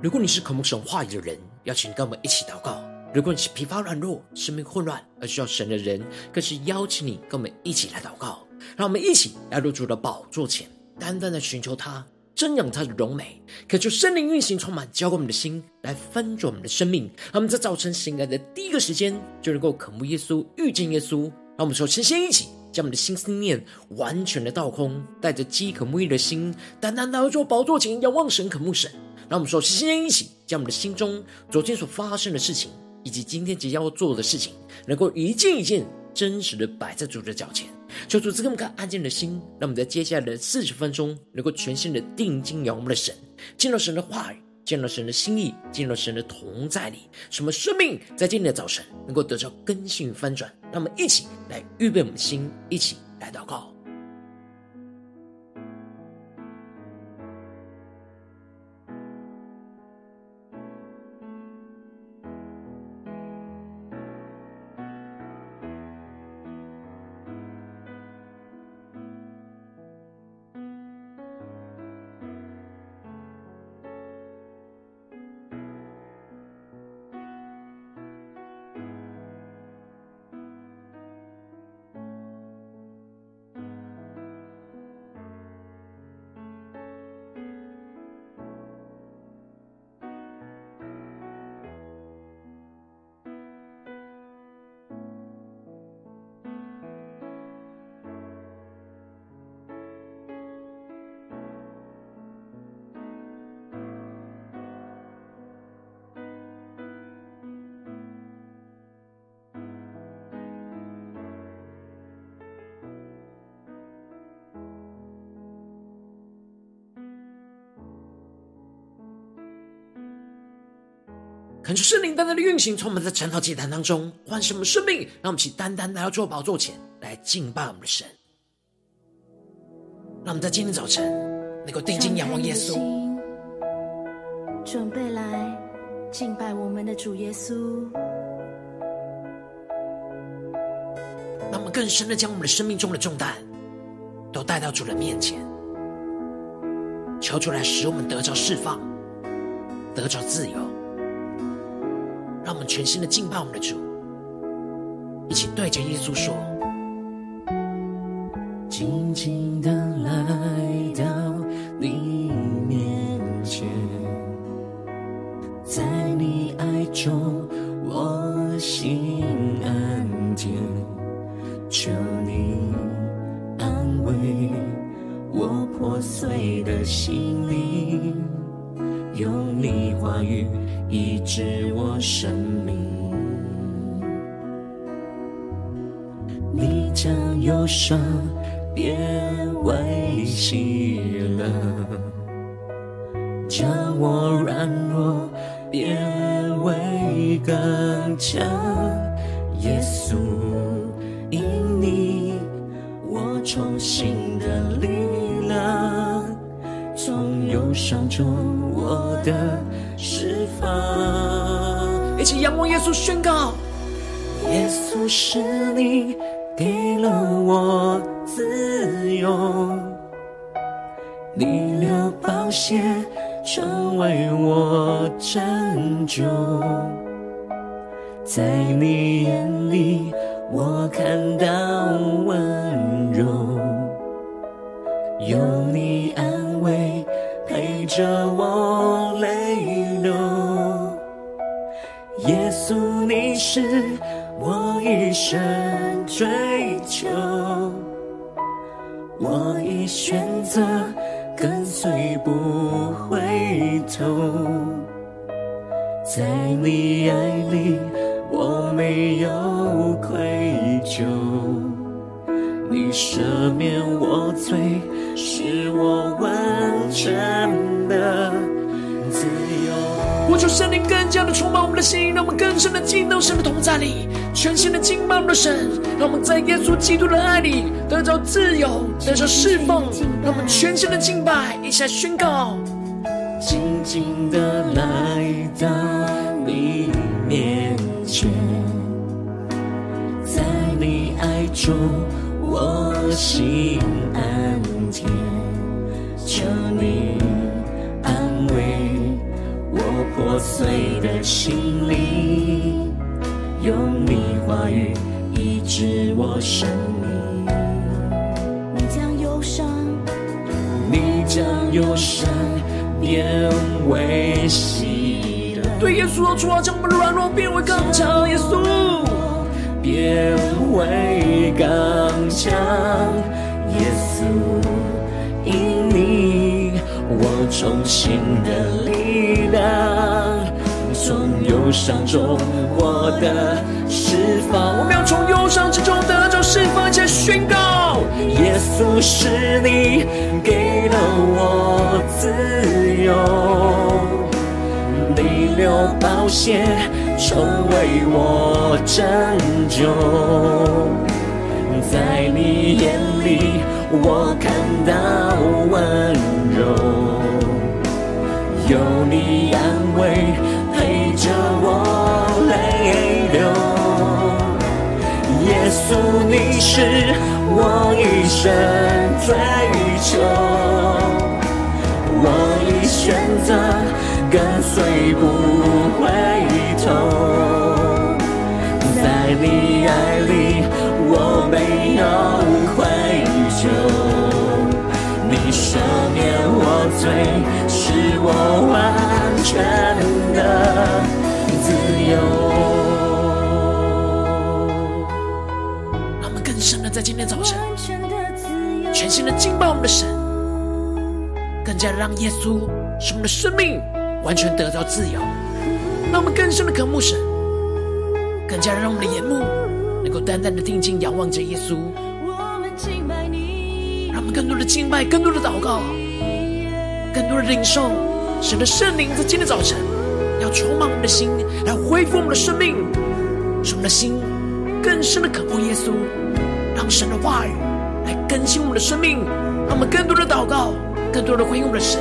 如果你是渴慕神话语的人，邀请跟我们一起祷告；如果你是疲乏软弱、生命混乱而需要神的人，更是邀请你跟我们一起来祷告。让我们一起来入主的宝座前，单单的寻求他，瞻仰他的荣美，渴求圣灵运行充满，浇灌我们的心，来翻转我们的生命。让我们在早晨醒来的第一个时间，就能够渴慕耶稣、遇见耶稣。让我们说，先先一起将我们的心思念完全的倒空，带着饥渴沐浴的心，单单的坐宝座前，仰望神、渴慕神。让我们说，先一起将我们的心中昨天所发生的事情，以及今天即将要做的事情，能够一件一件真实的摆在主的脚前，求主赐给我们个安静的心，让我们在接下来的四十分钟，能够全心的定睛仰望我们的神，见到神的话语，见到神的心意，见到神的同在里，什么生命在今天的早晨能够得到更新翻转。让我们一起来预备我们的心，一起来祷告。恳求圣灵单单的运行，从我们在晨祷祭坛当中唤醒我们生命，让我们起单单来到主宝座前来敬拜我们的神。让我们在今天早晨能够定睛仰望耶稣，准备来敬拜我们的主耶稣。让我们更深的将我们的生命中的重担都带到主的面前，求主来使我们得着释放，得着自由。让我们全心的敬拜我们的主，一起对着耶稣说：“静静的来到你面前，在你爱中我心安恬，求你安慰我破碎的心灵，用你话语。”医治我生伤变为喜乐，将我软弱变为刚强。耶稣，因你我重新的力量，从忧伤中我的。释放，一起仰望耶稣，宣告：耶稣是你给了我有你安慰陪着我泪流。耶稣，你是我一生追求，我已选择跟随不回头，在你爱里我没有愧疚，你赦免我罪，是我完全的自由。我求圣灵更加的充满我们的心，让我们更深的进到神的同在里，全新的敬拜我们的神，让我们在耶稣基督的爱里得到自由，得到释放，让我们全新的敬拜，一起来宣告，静静的来到你面前，在你爱中我心安恬，求你安慰我。破碎的心灵，用你话语医治我生命。你将忧伤，你将忧伤变为喜乐。对耶稣说出啊，将我们的软弱变为刚强。耶稣变为刚强。耶稣。因你，我重新的力量，从忧伤中获得释放。我们要从忧伤之中得着释放，且宣告：耶稣是你给了我自由，你流宝血成为我拯救，在你眼里。我看到温柔，有你安慰，陪着我泪流。耶稣，你是我一生追求，我已选择跟随不回头，在你爱里我没有愧。疚你赦免我罪，使我完全的自由。让我们更深的在今天早晨，全新的敬拜我们的神，更加让耶稣使我们的生命完全得到自由。让我们更深的渴慕神，更加让我们的眼目能够单单的定睛仰望着耶稣。让我们更多的敬拜，更多的祷告，更多的领受神的圣灵，在今天早晨要充满我们的心，来恢复我们的生命，使我们的心更深的渴慕耶稣，让神的话语来更新我们的生命，让我们更多的祷告，更多的回应我们的神。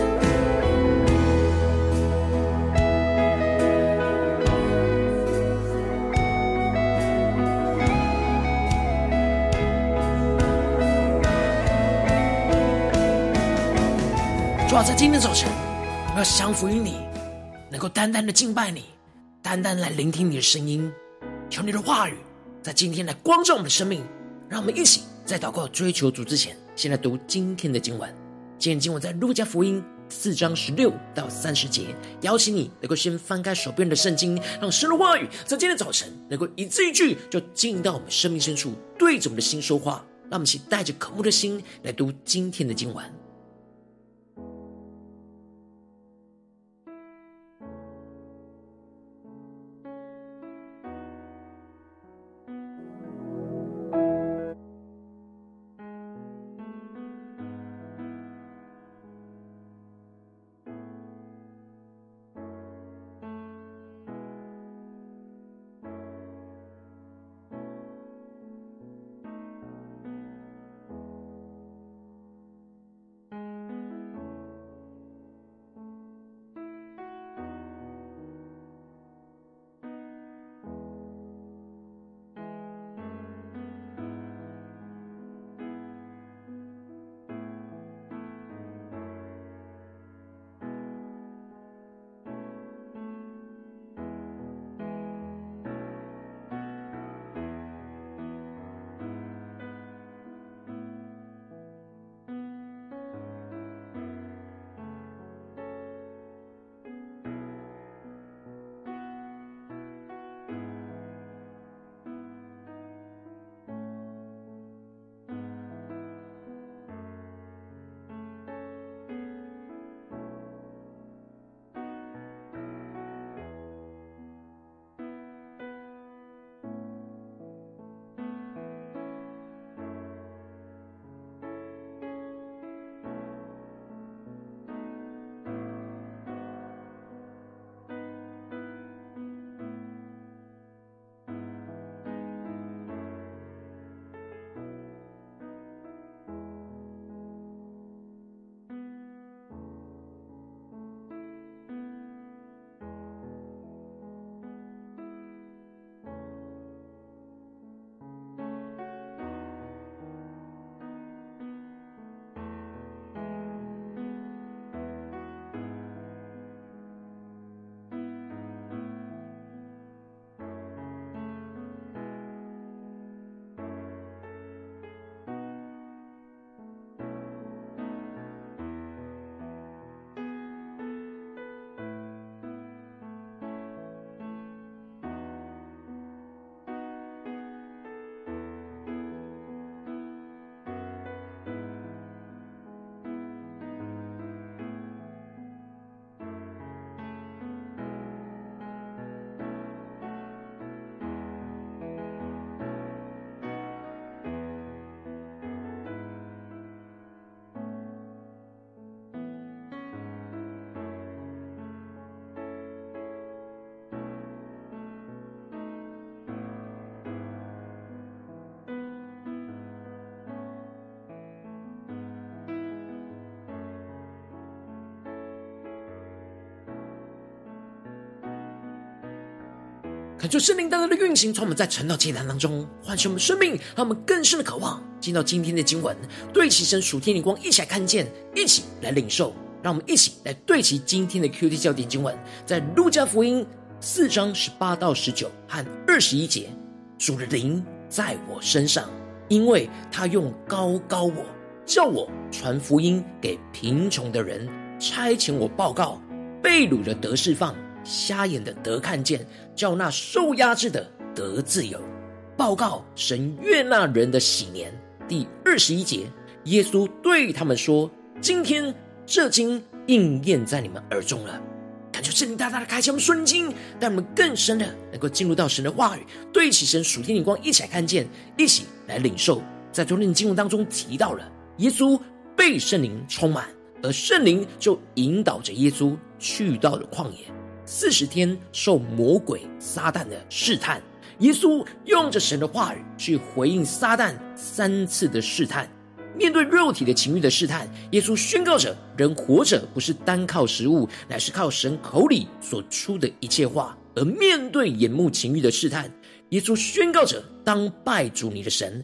在今天早晨，我要降服于你，能够单单的敬拜你，单单来聆听你的声音。求你的话语在今天来光照我们的生命，让我们一起在祷告追求主之前，先来读今天的经文。今天经文在路加福音四章十六到三十节。邀请你能够先翻开手边的圣经，让神的话语在今天早晨能够一字一句就进到我们生命深处，对着我们的心说话。让我们一起带着渴慕的心来读今天的经文。恳求圣灵大大的运行，从我们在晨祷祭坛当中唤醒我们生命，让我们更深的渴望进到今天的经文，对齐神属天灵光，一起来看见，一起来领受。让我们一起来对齐今天的 QT 焦点经文，在路加福音四章十八到十九和二十一节，主的灵在我身上，因为他用高高我，叫我传福音给贫穷的人，差遣我报告被掳的得释放。瞎眼的得看见，叫那受压制的得自由，报告神悦纳人的喜年。第二十一节，耶稣对他们说：“今天这经应验在你们耳中了。”感觉圣灵大大的开启我们顺经，让我们更深的能够进入到神的话语，对齐神属天灵光，一起来看见，一起来领受。在昨天的经文当中提到了耶稣被圣灵充满，而圣灵就引导着耶稣去到了旷野。四十天受魔鬼撒旦的试探，耶稣用着神的话语去回应撒旦三次的试探。面对肉体的情欲的试探，耶稣宣告着：人活着不是单靠食物，乃是靠神口里所出的一切话。而面对眼目情欲的试探，耶稣宣告着：当拜主你的神，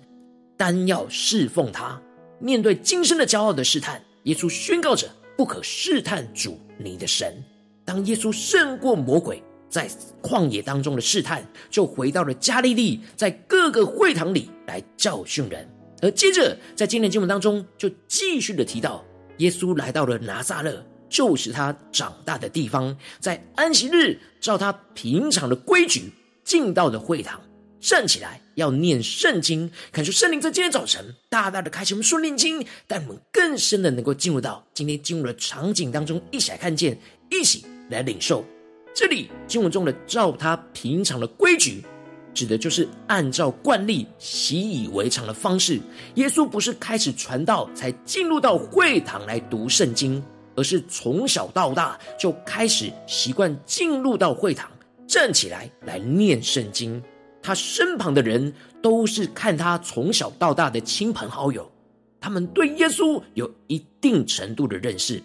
单要侍奉他。面对今生的骄傲的试探，耶稣宣告着：不可试探主你的神。当耶稣胜过魔鬼，在旷野当中的试探，就回到了加利利，在各个会堂里来教训人。而接着在今天经文当中，就继续的提到，耶稣来到了拿撒勒，就是他长大的地方，在安息日，照他平常的规矩，进到了会堂，站起来要念圣经。恳求圣灵在今天早晨大大的开启我们顺念经，带我们更深的能够进入到今天进入的场景当中，一起来看见，一起。来领受，这里经文中的照他平常的规矩，指的就是按照惯例习以为常的方式。耶稣不是开始传道才进入到会堂来读圣经，而是从小到大就开始习惯进入到会堂，站起来来念圣经。他身旁的人都是看他从小到大的亲朋好友，他们对耶稣有一定程度的认识。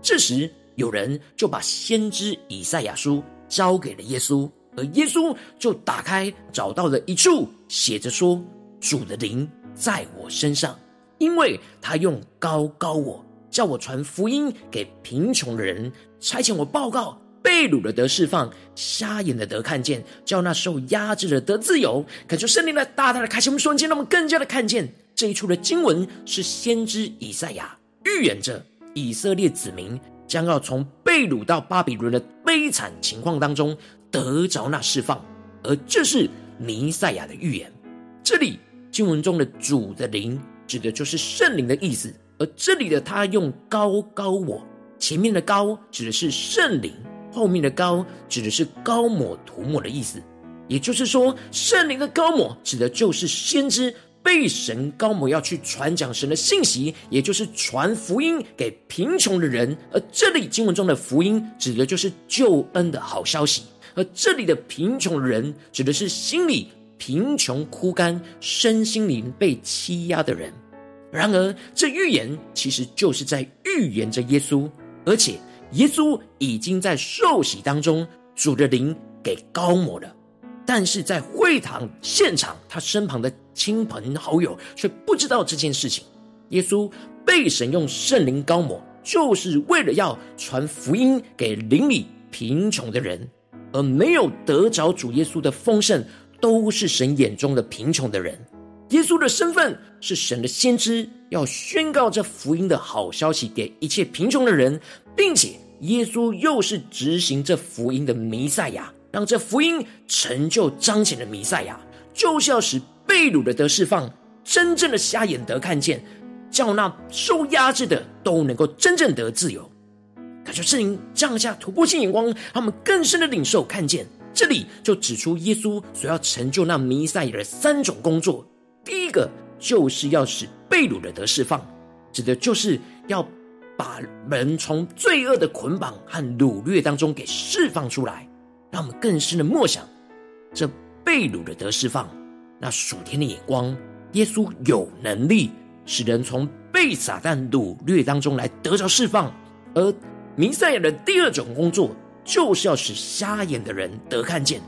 这时，有人就把先知以赛亚书交给了耶稣，而耶稣就打开，找到了一处写着说：“主的灵在我身上，因为他用膏膏我，叫我传福音给贫穷的人，差遣我报告被掳的得释放，瞎眼的得看见，叫那受压制的得自由。”恳求圣灵的大大的开启我们双眼，让我们更加的看见这一处的经文是先知以赛亚预言着以色列子民。将要从被掳到巴比伦的悲惨情况当中得着那释放，而这是弥赛亚的预言。这里经文中的主的灵指的就是圣灵的意思，而这里的他用高高我，前面的高指的是圣灵，后面的高指的是高抹涂抹的意思。也就是说，圣灵的高抹指的就是先知。被神高某要去传讲神的信息，也就是传福音给贫穷的人。而这里经文中的福音，指的就是救恩的好消息。而这里的贫穷人，指的是心里贫穷枯干、身心灵被欺压的人。然而，这预言其实就是在预言着耶稣，而且耶稣已经在受洗当中，主的灵给高某了。但是在会堂现场，他身旁的亲朋好友却不知道这件事情。耶稣被神用圣灵膏抹，就是为了要传福音给邻里贫穷的人，而没有得着主耶稣的丰盛，都是神眼中的贫穷的人。耶稣的身份是神的先知，要宣告这福音的好消息给一切贫穷的人，并且耶稣又是执行这福音的弥赛亚。让这福音成就彰显的弥赛亚，就是要使被掳的得释放，真正的瞎眼得看见，叫那受压制的都能够真正得自由。感谢圣灵降下突破性眼光，他们更深的领受看见。这里就指出耶稣所要成就那弥赛亚的三种工作。第一个就是要使被掳的得释放，指的就是要把人从罪恶的捆绑和掳掠当中给释放出来。让我们更深的默想，这被掳的得释放，那属天的眼光，耶稣有能力使人从被撒旦掳掠当中来得着释放。而弥赛亚的第二种工作，就是要使瞎眼的人得看见。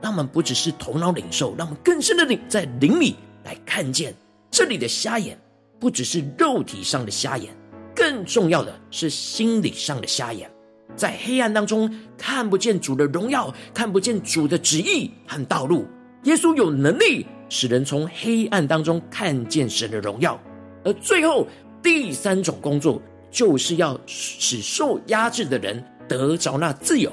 让我们不只是头脑领受，让我们更深的领在灵里来看见这里的瞎眼，不只是肉体上的瞎眼，更重要的是心理上的瞎眼，在黑暗当中看不见主的荣耀，看不见主的旨意和道路。耶稣有能力使人从黑暗当中看见神的荣耀，而最后第三种工作就是要使受压制的人得着那自由。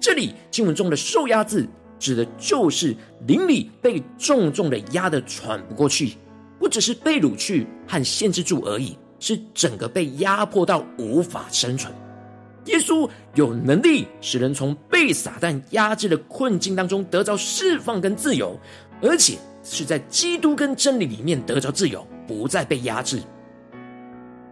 这里经文中的“受压”制，指的就是灵里被重重的压得喘不过气，不只是被掳去和限制住而已，是整个被压迫到无法生存。耶稣有能力使人从被撒旦压制的困境当中得着释放跟自由，而且是在基督跟真理里面得着自由，不再被压制。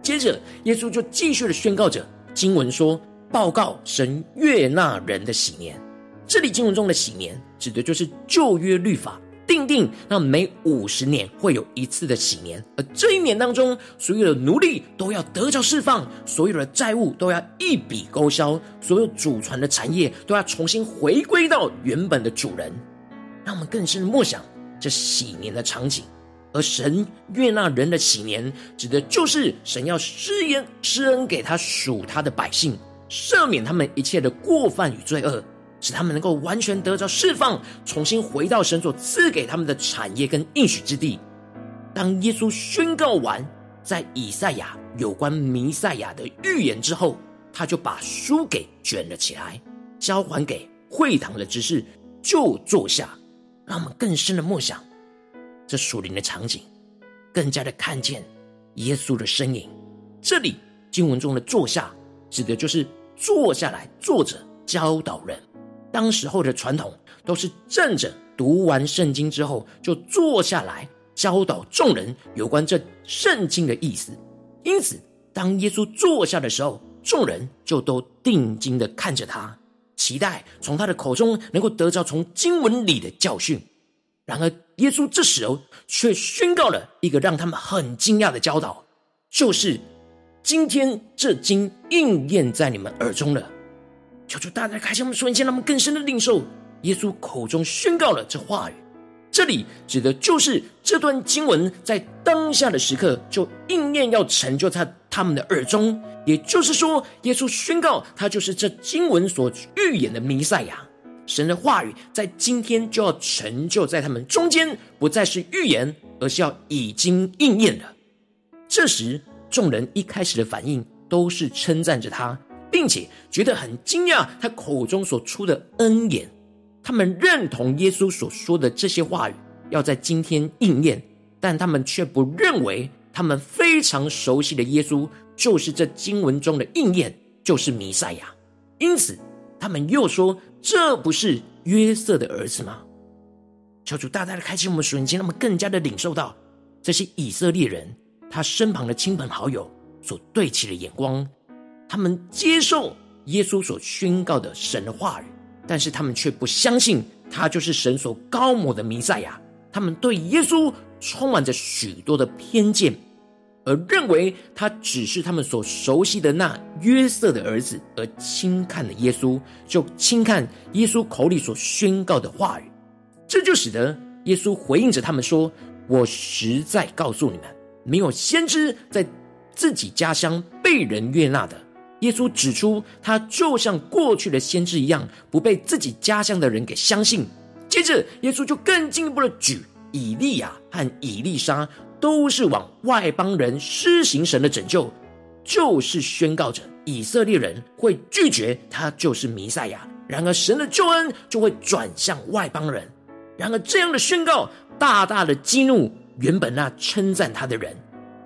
接着，耶稣就继续的宣告着经文说：“报告神悦纳人的喜年。”这里经文中的喜年，指的就是旧约律法。定定，那每五十年会有一次的喜年，而这一年当中，所有的奴隶都要得着释放，所有的债务都要一笔勾销，所有祖传的产业都要重新回归到原本的主人。让我们更深的默想这喜年的场景，而神悦纳人的喜年，指的就是神要施恩施恩给他属他的百姓，赦免他们一切的过犯与罪恶。使他们能够完全得着释放，重新回到神所赐给他们的产业跟应许之地。当耶稣宣告完在以赛亚有关弥赛亚的预言之后，他就把书给卷了起来，交还给会堂的执事，就坐下。让我们更深的默想这属灵的场景，更加的看见耶稣的身影。这里经文中的坐下，指的就是坐下来坐着教导人。当时候的传统都是站着读完圣经之后，就坐下来教导众人有关这圣经的意思。因此，当耶稣坐下的时候，众人就都定睛的看着他，期待从他的口中能够得到从经文里的教训。然而，耶稣这时候却宣告了一个让他们很惊讶的教导，就是今天这经应验在你们耳中了。求主大大开启我们属灵眼睛，让我们更深的领受耶稣口中宣告了这话语。这里指的就是这段经文在当下的时刻就应验，要成就在他们的耳中。也就是说，耶稣宣告他就是这经文所预言的弥赛亚。神的话语在今天就要成就在他们中间，不再是预言，而是要已经应验了。这时，众人一开始的反应都是称赞着他。并且觉得很惊讶，他口中所出的恩言，他们认同耶稣所说的这些话语要在今天应验，但他们却不认为他们非常熟悉的耶稣就是这经文中的应验，就是弥赛亚。因此，他们又说：“这不是约瑟的儿子吗？”求主大大的开启我们属灵眼睛，让我们更加的领受到这些以色列人他身旁的亲朋好友所对齐的眼光。他们接受耶稣所宣告的神的话语，但是他们却不相信他就是神所高抹的弥赛亚。他们对耶稣充满着许多的偏见，而认为他只是他们所熟悉的那约瑟的儿子，而轻看了耶稣，就轻看耶稣口里所宣告的话语。这就使得耶稣回应着他们说：“我实在告诉你们，没有先知在自己家乡被人悦纳的。”耶稣指出，他就像过去的先知一样，不被自己家乡的人给相信。接着，耶稣就更进一步的举以利亚和以利沙，都是往外邦人施行神的拯救，就是宣告着以色列人会拒绝他就是弥赛亚。然而，神的救恩就会转向外邦人。然而，这样的宣告大大的激怒原本那称赞他的人，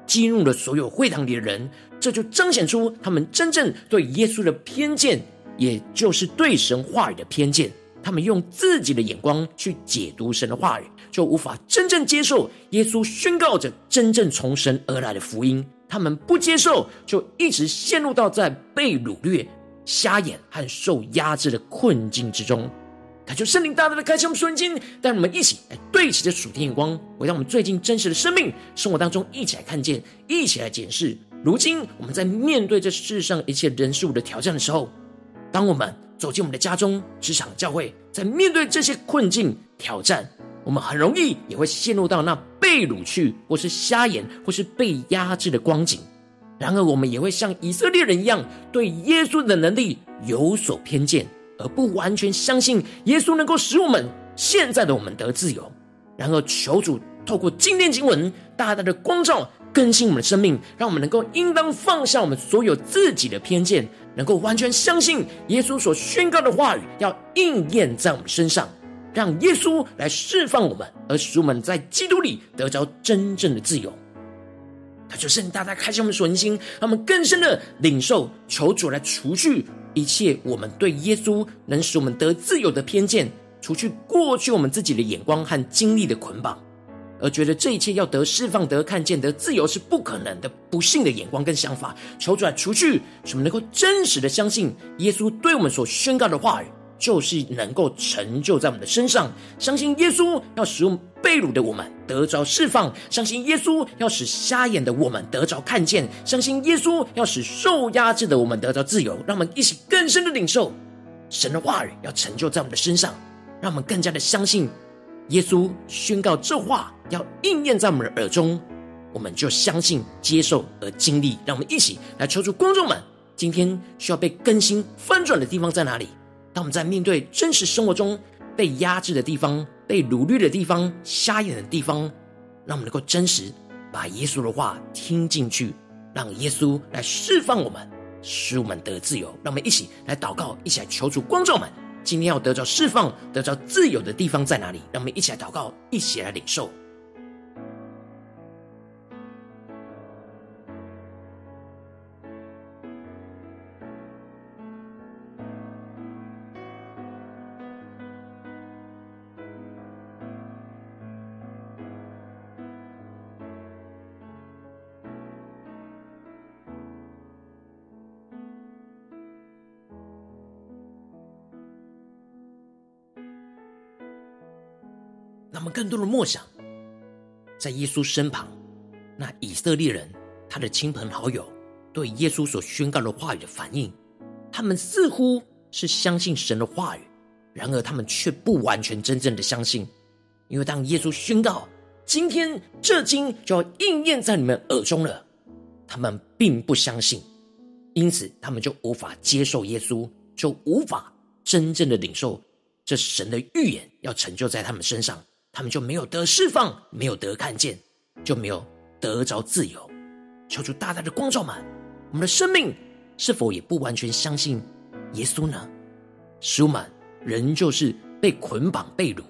激怒了所有会堂里的人。这就彰显出他们真正对耶稣的偏见，也就是对神话语的偏见。他们用自己的眼光去解读神的话语，就无法真正接受耶稣宣告着真正从神而来的福音。他们不接受，就一直陷入到在被掳掠、瞎眼和受压制的困境之中。他就圣灵大大的开启我们属灵眼睛，带我们一起来对齐着属天眼光，回到我们最近真实的生命生活当中，一起来看见，一起来检视。如今我们在面对这世上一切人事物的挑战的时候，当我们走进我们的家中、职场、教会，在面对这些困境、挑战，我们很容易也会陷入到那被掳去，或是瞎眼，或是被压制的光景。然而，我们也会像以色列人一样，对耶稣的能力有所偏见，而不完全相信耶稣能够使我们现在的我们得自由。然而，求主透过今天经文大大的光照，更新我们的生命，让我们能够应当放下我们所有自己的偏见，能够完全相信耶稣所宣告的话语要应验在我们身上，让耶稣来释放我们，而使我们在基督里得着真正的自由。他就圣大大开启我们属灵心，让我们更深的领受，求主来除去一切我们对耶稣能使我们得自由的偏见，除去过去我们自己的眼光和经历的捆绑，而觉得这一切要得释放、得看见、得自由是不可能的不信的眼光跟想法，求主来除去，使我们能够真实的相信耶稣对我们所宣告的话语。就是能够成就在我们的身上，相信耶稣要使用被掳的我们得着释放，相信耶稣要使瞎眼的我们得着看见，相信耶稣要使受压制的我们得着自由。让我们一起更深的领受神的话语要成就在我们的身上，让我们更加的相信耶稣宣告这话要应验在我们的耳中，我们就相信、接受而经历。让我们一起来求助观众们，今天需要被更新翻转的地方在哪里？当我们在面对真实生活中被压制的地方、被掳掠的地方、瞎眼的地方，让我们能够真实把耶稣的话听进去，让耶稣来释放我们，使我们得自由。让我们一起来祷告，一起来求主观众们，今天要得着释放、得着自由的地方在哪里？让我们一起来祷告，一起来领受。更多的默想，在耶稣身旁，那以色列人他的亲朋好友对耶稣所宣告的话语的反应，他们似乎是相信神的话语，然而他们却不完全真正的相信，因为当耶稣宣告今天这经就要应验在你们耳中了，他们并不相信，因此他们就无法接受耶稣，就无法真正的领受这神的预言要成就在他们身上。他们就没有得释放，没有得看见，就没有得着自由。求主大大的光照们，我们的生命是否也不完全相信耶稣呢？使我们仍旧是被捆绑、被掳，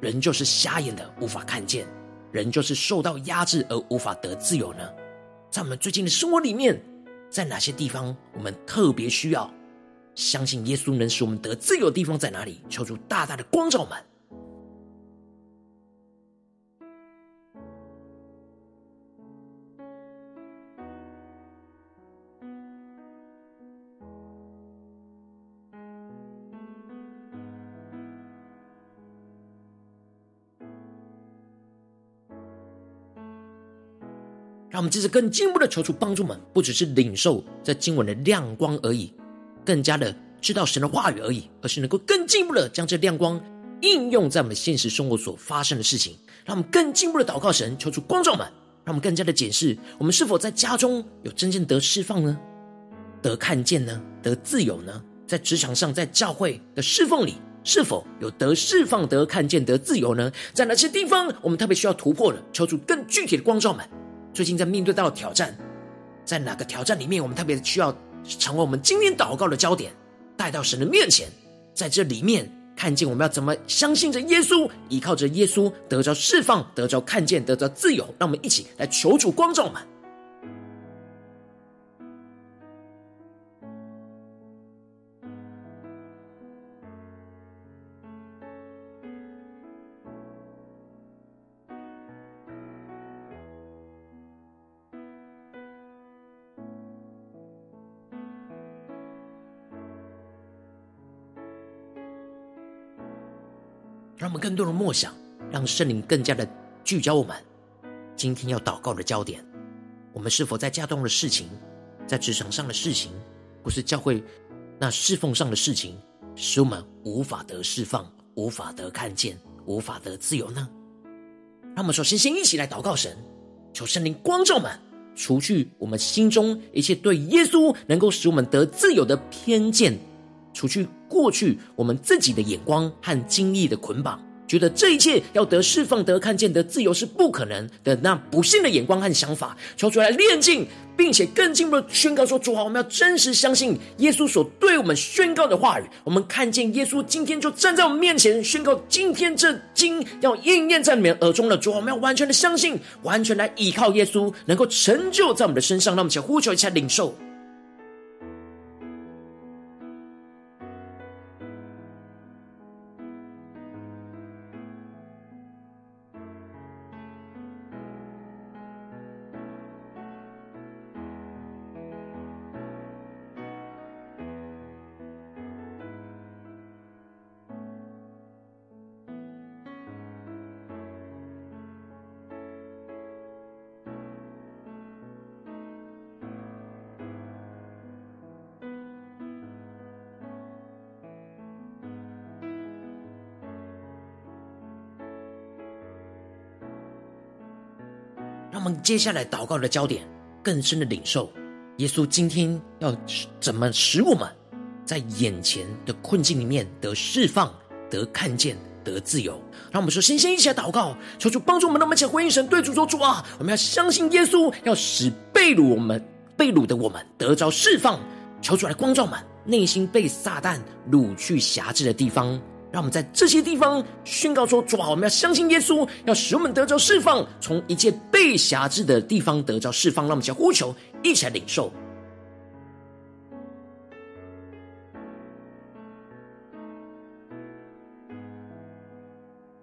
仍旧是瞎眼的，无法看见，仍旧是受到压制而无法得自由呢？在我们最近的生活里面，在哪些地方我们特别需要相信耶稣能使我们得自由的地方在哪里？求主大大的光照们。让我们接着更进一步的求主帮助们，不只是领受这经文的亮光而已，更加的知道神的话语而已，而是能够更进一步的将这亮光应用在我们现实生活所发生的事情。让我们更进一步的祷告神，求出光照们，让我们更加的检视我们是否在家中有真正得释放呢？得看见呢？得自由呢？在职场上，在教会的侍奉里，是否有得释放、得看见、得自由呢？在哪些地方我们特别需要突破的？求出更具体的光照们。最近在面对到挑战，在哪个挑战里面，我们特别需要成为我们今天祷告的焦点，带到神的面前，在这里面看见我们要怎么相信着耶稣，依靠着耶稣得着释放，得着看见，得着自由。让我们一起来求主光照。我们我们更多的默想，让圣灵更加的聚焦我们今天要祷告的焦点。我们是否在家中的事情，在职场上的事情，或是教会那侍奉上的事情，使我们无法得释放，无法得看见，无法得自由呢？让我们首先先一起来祷告神，求圣灵光照我们，除去我们心中一切对耶稣能够使我们得自由的偏见，除去过去我们自己的眼光和经历的捆绑。觉得这一切要得释放、得看见、得自由是不可能的，那不幸的眼光和想法，求主来炼净，并且更进一步的宣告说：主啊，我们要真实相信耶稣所对我们宣告的话语。我们看见耶稣今天就站在我们面前，宣告今天这经要应验在你们耳中了。主啊，我们要完全的相信，完全来依靠耶稣，能够成就在我们的身上。让我们一起呼求一下领受。接下来祷告的焦点，更深的领受耶稣今天要怎么使我们在眼前的困境里面得释放、得看见、得自由。让我们说，先先一起来祷告，求主帮助我们，让我们回应神，对主说：主啊，我们要相信耶稣，要使被掳我们、被掳的我们得着释放。求主来光照我们内心被撒旦掳去辖制的地方。让我们在这些地方宣告说：主啊，我们要相信耶稣，要使我们得着释放，从一切被辖制的地方得着释放。让我们一起呼求，一起来领受。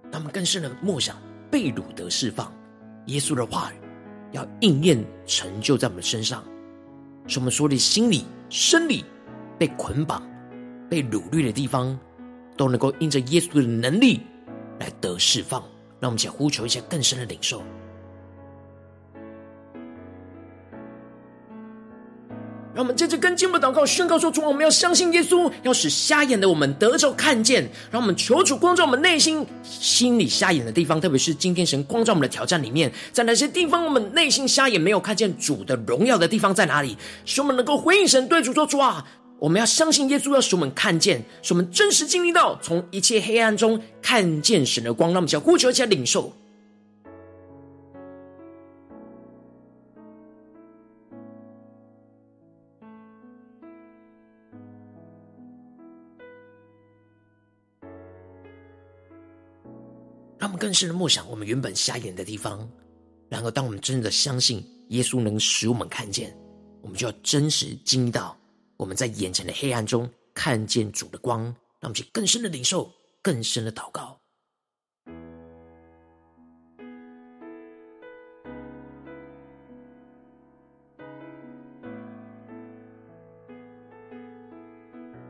让我们更深的默想被掳得释放，耶稣的话语要应验成就在我们身上，使我们所有的心理、生理被捆绑、被掳掠的地方。都能够因着耶稣的能力来得释放，让我们一起呼求一些更深的领受。让我们接着跟进步祷告，宣告说：主，我们要相信耶稣，要使瞎眼的我们得着看见。让我们求主光照我们内心、心里瞎眼的地方，特别是今天神光照我们的挑战里面，在哪些地方我们内心瞎眼，没有看见主的荣耀的地方在哪里？使我们能够回应神，对主说：主啊。我们要相信耶稣，要使我们看见，使我们真实经历到从一切黑暗中看见神的光。让我们想呼求，一起来领受。让我们更深的默想我们原本瞎眼的地方。然后，当我们真的相信耶稣能使我们看见，我们就要真实经历到。我们在眼前的黑暗中看见主的光，让我们去更深的领受，更深的祷告。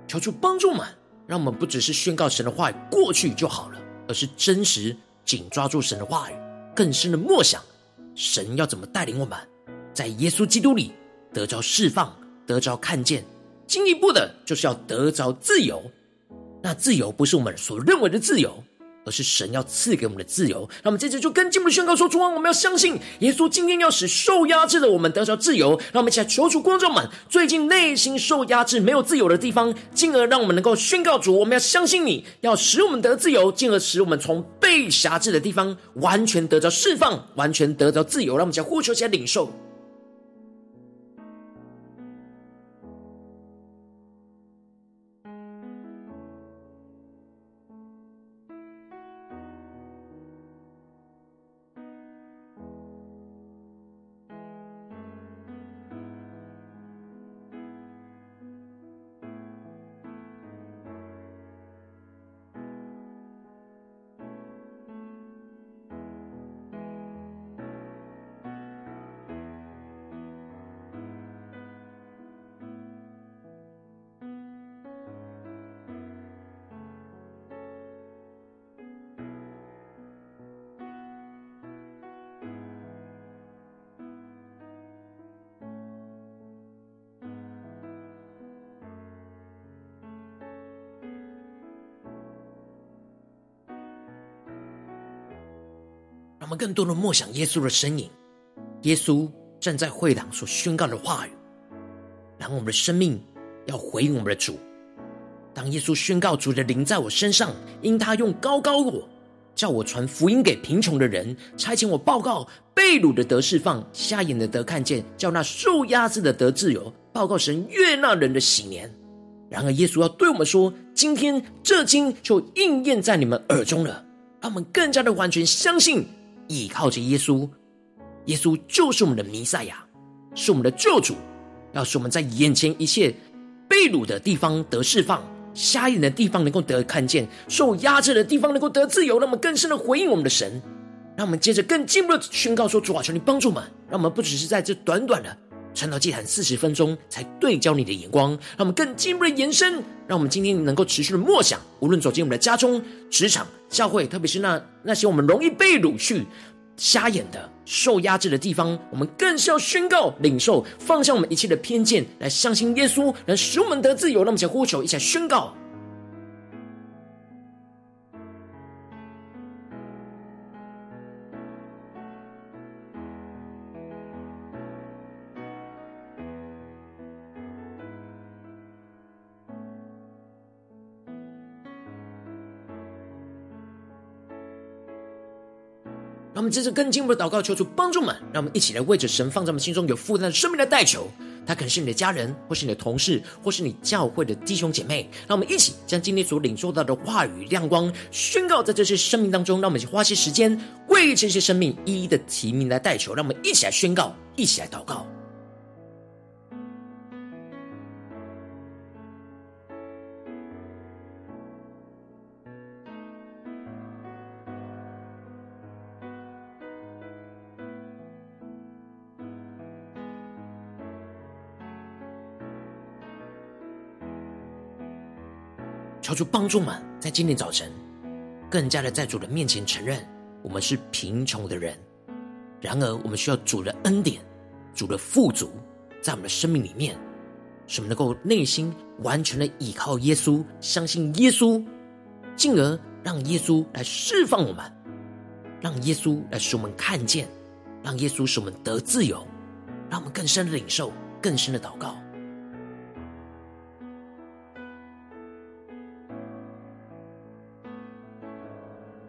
求主帮助我们，让我们不只是宣告神的话语过去就好了，而是真实紧抓住神的话语，更深的默想神要怎么带领我们，在耶稣基督里得着释放，得着看见。进一步的，就是要得着自由。那自由不是我们所认为的自由，而是神要赐给我们的自由。那我们接着就跟进一步宣告说：主啊，我们要相信耶稣今天要使受压制的我们得着自由。让我们一起来求主观众们最近内心受压制、没有自由的地方，进而让我们能够宣告主：我们要相信你，要使我们得自由，进而使我们从被辖制的地方完全得着释放，完全得着自由。让我们一起来呼求起来领受。我们更多的默想耶稣的身影，耶稣站在会堂所宣告的话语，然后我们的生命要回应我们的主。当耶稣宣告主的灵在我身上，因他用高高我，叫我传福音给贫穷的人，差遣我报告被掳的得释放，瞎眼的得看见，叫那受压制的得自由，报告神悦纳人的喜年。然而耶稣要对我们说：今天这经就应验在你们耳中了，让我们更加的完全相信，倚靠着耶稣。耶稣就是我们的弥赛亚，是我们的救主，要使我们在眼前一切被掳的地方得释放。瞎眼的地方能够得看见，受压制的地方能够得自由，让我们更深的回应我们的神。让我们接着更进一步的宣告说：“主啊，求你帮助我们，让我们不只是在这短短的传到祭坛四十分钟才对焦你的眼光，让我们更进一步的延伸，让我们今天能够持续的默想，无论走进我们的家中、职场、教会，特别是那那些我们容易被掳去。”瞎眼的、受压制的地方，我们更是要宣告、领受，放下我们一切的偏见，来相信耶稣，能使我们得自由。那么，想呼求，一起来宣告。我们这次更进一步的祷告，求主帮助们。让我们一起来为着神放在我们心中有负担的生命来代求。他可能是你的家人，或是你的同事，或是你教会的弟兄姐妹。让我们一起将今天所领受到的话语亮光宣告在这些生命当中。让我们一起花些时间为这些生命一一的提名来代求。让我们一起来宣告，一起来祷告。求主帮助我们，在今天早晨，更加的在主的面前承认我们是贫穷的人。然而，我们需要主的恩典、主的富足，在我们的生命里面，使我们能够内心完全的依靠耶稣，相信耶稣，进而让耶稣来释放我们，让耶稣来使我们看见，让耶稣使我们得自由，让我们更深的领受，更深的祷告。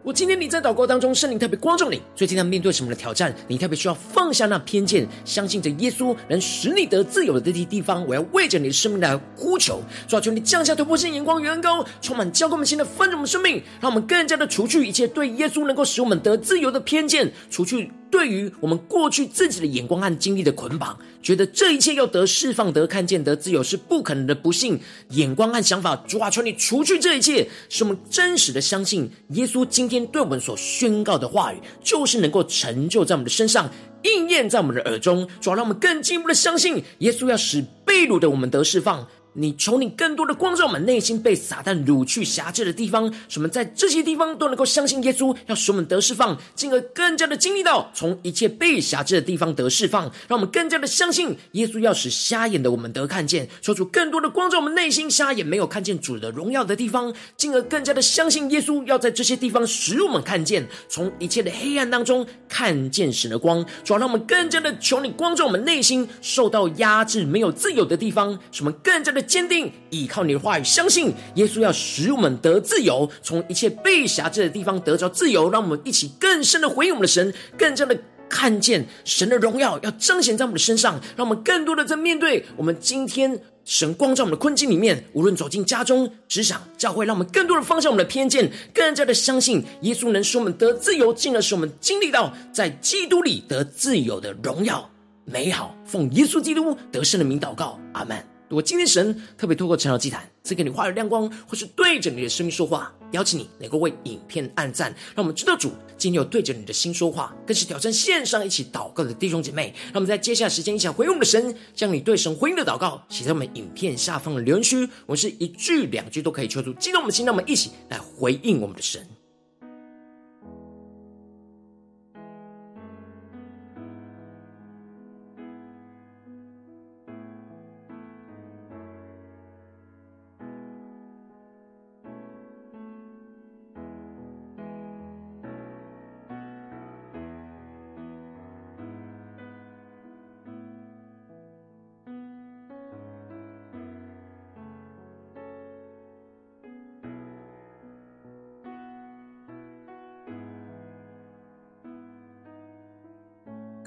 我今天你在祷告当中，圣灵特别光照你，最近在面对什么的挑战？你特别需要放下那偏见，相信着耶稣能使你得自由的这些地方。我要为着你的生命来呼求，主啊，求你降下突破性眼光与恩膏，充满教给我们新的丰盛的生命，让我们更加的除去一切对耶稣能够使我们得自由的偏见，除去。对于我们过去自己的眼光和经历的捆绑，觉得这一切要得释放、得看见、得自由是不可能的不幸眼光和想法，主啊，求你除去这一切，使我们真实的相信耶稣今天对我们所宣告的话语，就是能够成就在我们的身上，应验在我们的耳中。主要，让我们更进一步的相信，耶稣要使被掳的我们得释放。你求你更多的光照我们内心被撒旦掳去辖制的地方，什么在这些地方都能够相信耶稣，要使我们得释放，进而更加的经历到从一切被辖制的地方得释放，让我们更加的相信耶稣要使瞎眼的我们得看见，求主更多的光照我们内心瞎眼没有看见主的荣耀的地方，进而更加的相信耶稣要在这些地方使我们看见，从一切的黑暗当中看见神的光，主要让我们更加的求你光照我们内心受到压制没有自由的地方，什么更加的。坚定依靠你的话语，相信耶稣要使我们得自由，从一切被辖制的地方得着自由。让我们一起更深的回应我们的神，更加的看见神的荣耀要彰显在我们的身上。让我们更多的在面对我们今天神光照我们的困境里面，无论走进家中、职场、教会，让我们更多的放下我们的偏见，更加的相信耶稣能使我们得自由，进而使我们经历到在基督里得自由的荣耀美好。奉耶稣基督得胜的名祷告，阿门。如果今天神特别透过晨祷祭坛赐给你话语亮光，或是对着你的生命说话，邀请你能够为影片按赞，让我们知道主今天有对着你的心说话，更是挑战线上一起祷告的弟兄姐妹。让我们在接下来时间一起回应我们的神，将你对神回应的祷告写在我们影片下方的留言区，我们是一句两句都可以求助激动我们的心，让我们一起来回应我们的神。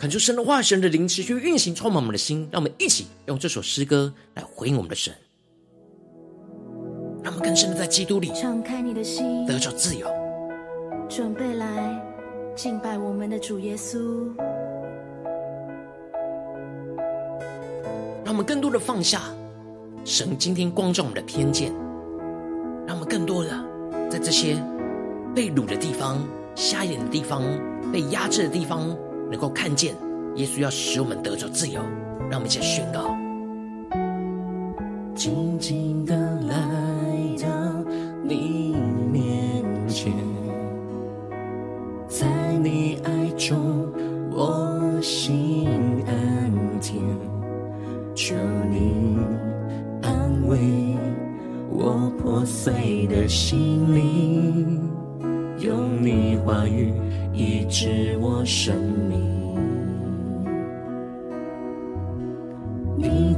恳求神的话，神的灵持续运行，充满我们的心。让我们一起用这首诗歌来回应我们的神，让我们更深的在基督里敞开你的心，得着自由，准备来敬拜我们的主耶稣。让我们更多的放下神今天光照我们的偏见，让我们更多的在这些被掳的地方、瞎眼的地方、被压制的地方。能够看见耶稣要使我们得着自由，让我们一起宣告：静静的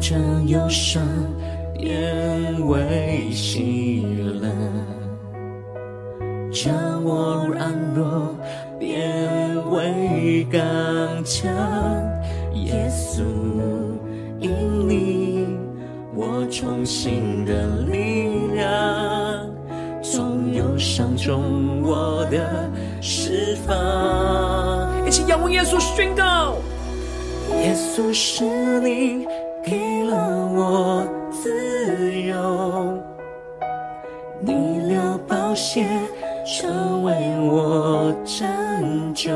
将忧伤变为喜乐，将我软弱变为刚强。耶稣，因你我重新的力量，从忧伤中我的。释放，一起仰望耶稣宣告：耶稣是你我自由，你流宝血成为我拯救，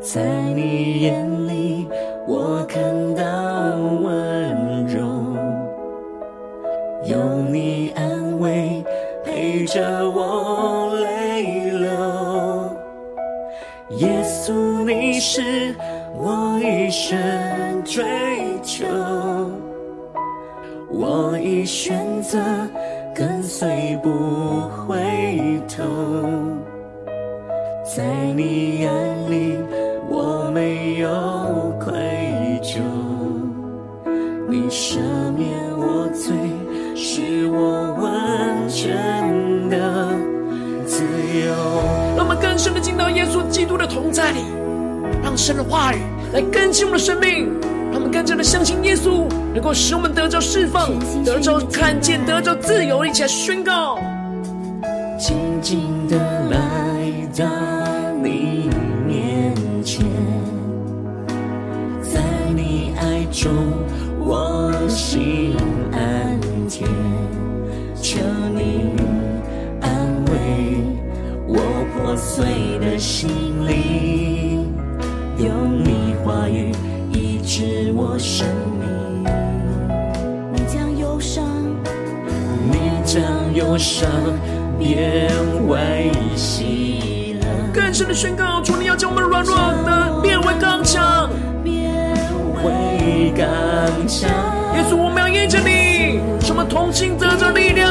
在你眼里我看到温柔，有你安慰陪着我泪流。耶稣。你是我一生追求，我已选择跟随不回头，在你眼里我没有愧疚，你赦免我罪，是我完全的自由。让我们更深的进到耶稣基督的同在里。让神的话语来更新我们的生命，让我们更加的相信耶稣，能够使我们得着释放，得着看见，得着自由，一起来宣告。静静的来到你面前，在你爱中我心安恬，求你安慰我破碎的心生命，你将忧伤，你将忧伤变为喜乐。更深的宣告，主你要将我们软弱的变为刚强，变为刚强。耶稣，我们要依着你，什么同心得着力量，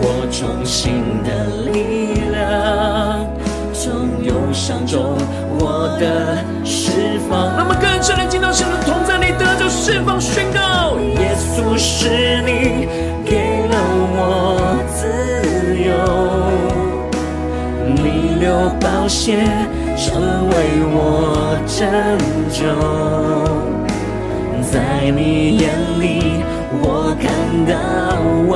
我重新的力量，从忧伤中。我的释放，那么更深的进到神的同，释放宣告。耶稣是你给了我自由，你流宝血成为我拯救，在你眼里我看到完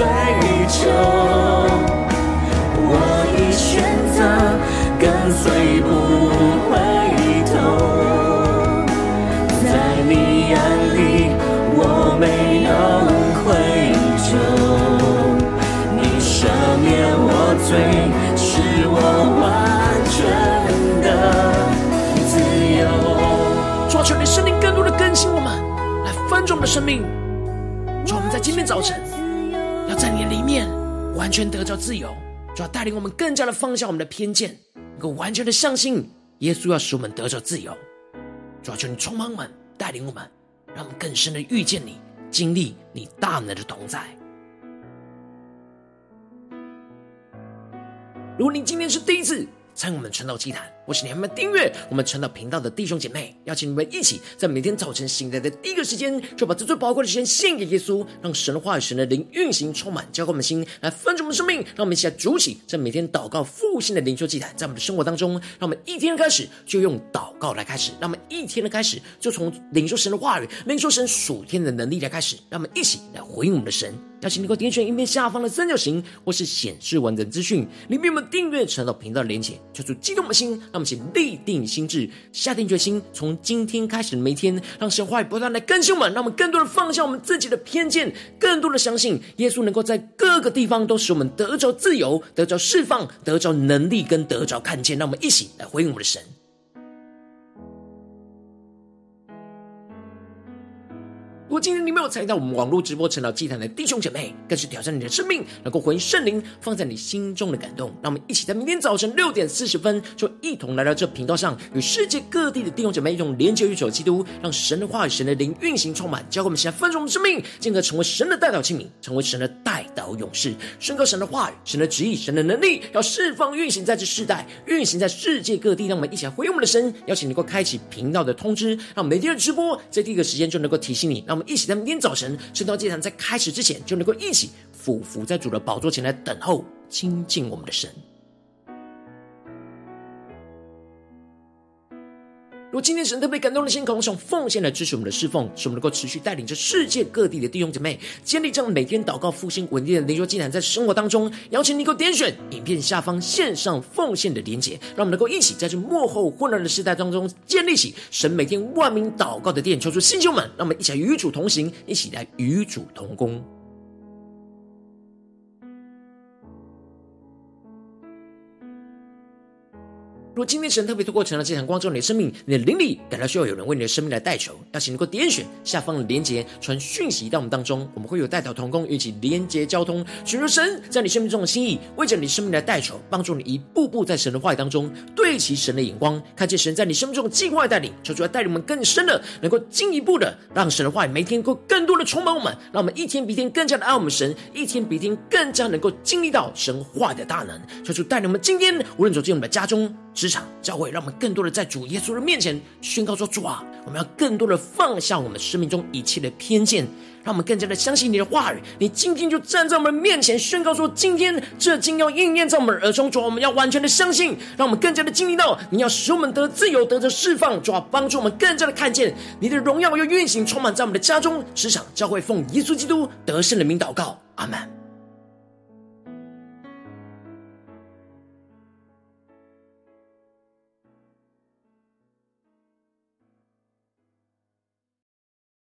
追求，我已选择跟随不回头，在你眼里我没有愧疚，你赦免我罪，是我完全的自由。主啊，求你圣灵更多的更新我们，来翻转我们的生命。求我们在今天早晨，里面完全得着自由，主要带领我们更加的放下我们的偏见，能够完全的相信耶稣要使我们得着自由。主要求你充满我们，带领我们，让我们更深的遇见你，经历你大能的同在。如果你今天是第一次参与我们传道祭坛，或是你还没订阅我们成了频道的弟兄姐妹，邀请你们一起在每天早晨醒来的第一个时间，就把这最宝贵的时间献给耶稣，让神的话语、神的灵运行充满，浇灌我们心，来分盛我们生命。让我们一起来筑起这每天祷告复兴的灵修祭坛，在我们的生活当中，让我们一天开始就用祷告来开始，让我们一天的开始就从领受神的话语、领受神属天的能力来开始，让我们一起来回应我们的神。邀请你给我点选影片下方的三角形，或是显示完整资讯里面有没有订阅传道频道的连结，求主激动的心，让我们一起立定心志，下定决心，从今天开始的每一天，让神话语不断来更新我们，让我们更多的放下我们自己的偏见，更多的相信耶稣能够在各个地方都使我们得着自由，得着释放，得着能力跟得着看见。让我们一起来回应我们的神。如果今天你没有参与到我们网络直播成老祭坛的弟兄姐妹，更是挑战你的生命，能够回应圣灵放在你心中的感动。让我们一起在明天早晨六点四十分，就一同来到这频道上，与世界各地的弟兄姐妹用连接与主基督，让神的话语、神的灵运行充满，教会我们现在分盛的生命，进而成为神的代祷器皿，成为神的代祷勇士，宣告神的话语、神的旨意、神的能力，要释放运行在这世代，运行在世界各地。让我们一起来回应我们的神，邀请你能够开启频道的通知，让每天的直播在第一个时间就能够提醒你。让我们一起在明天早晨圣道祭坛在开始之前，就能够一起俯伏在主的宝座前来等候亲近我们的神。如果今天神特别感动的心，渴望奉献来支持我们的侍奉，使我们能够持续带领着世界各地的弟兄姐妹，建立这样每天祷告复兴稳定的灵修祭坛，在生活当中，邀请你给我点选影片下方线上奉献的连结，让我们能够一起在这幕后混乱的时代当中，建立起神每天万名祷告的殿，求出弟兄们，让我们一起来与主同行，一起来与主同工。如果今天神特别透过成了这场光照你的生命，你的灵里感到需要有人为你的生命来代求，邀请能够点选下方的连结，传讯息到我们当中，我们会有代祷同工，一起连结交通，寻求神在你生命中的心意，为着你生命来代求，帮助你一步步在神的话语当中对齐神的眼光，看见神在你生命中的计划带领，求主来带领我们更深的，能够进一步的让神的话语每天能够更多的充满我们，让我们一天比一天更加的爱我们神，一天比一天更加能够经历到神话的大能，求主带领我们今天无论走进我们的家中。职场教会，让我们更多的在主耶稣的面前宣告说：“主啊，我们要更多的放下我们生命中一切的偏见，让我们更加的相信你的话语。你今天就站在我们面前宣告说：今天这经要应验在我们耳中。主啊，我们要完全的相信，让我们更加的经历到你要使我们得自由，得着释放。主啊，帮助我们更加的看见你的荣耀要运行充满在我们的家中、职场、教会，奉耶稣基督得胜的名祷告，阿门。”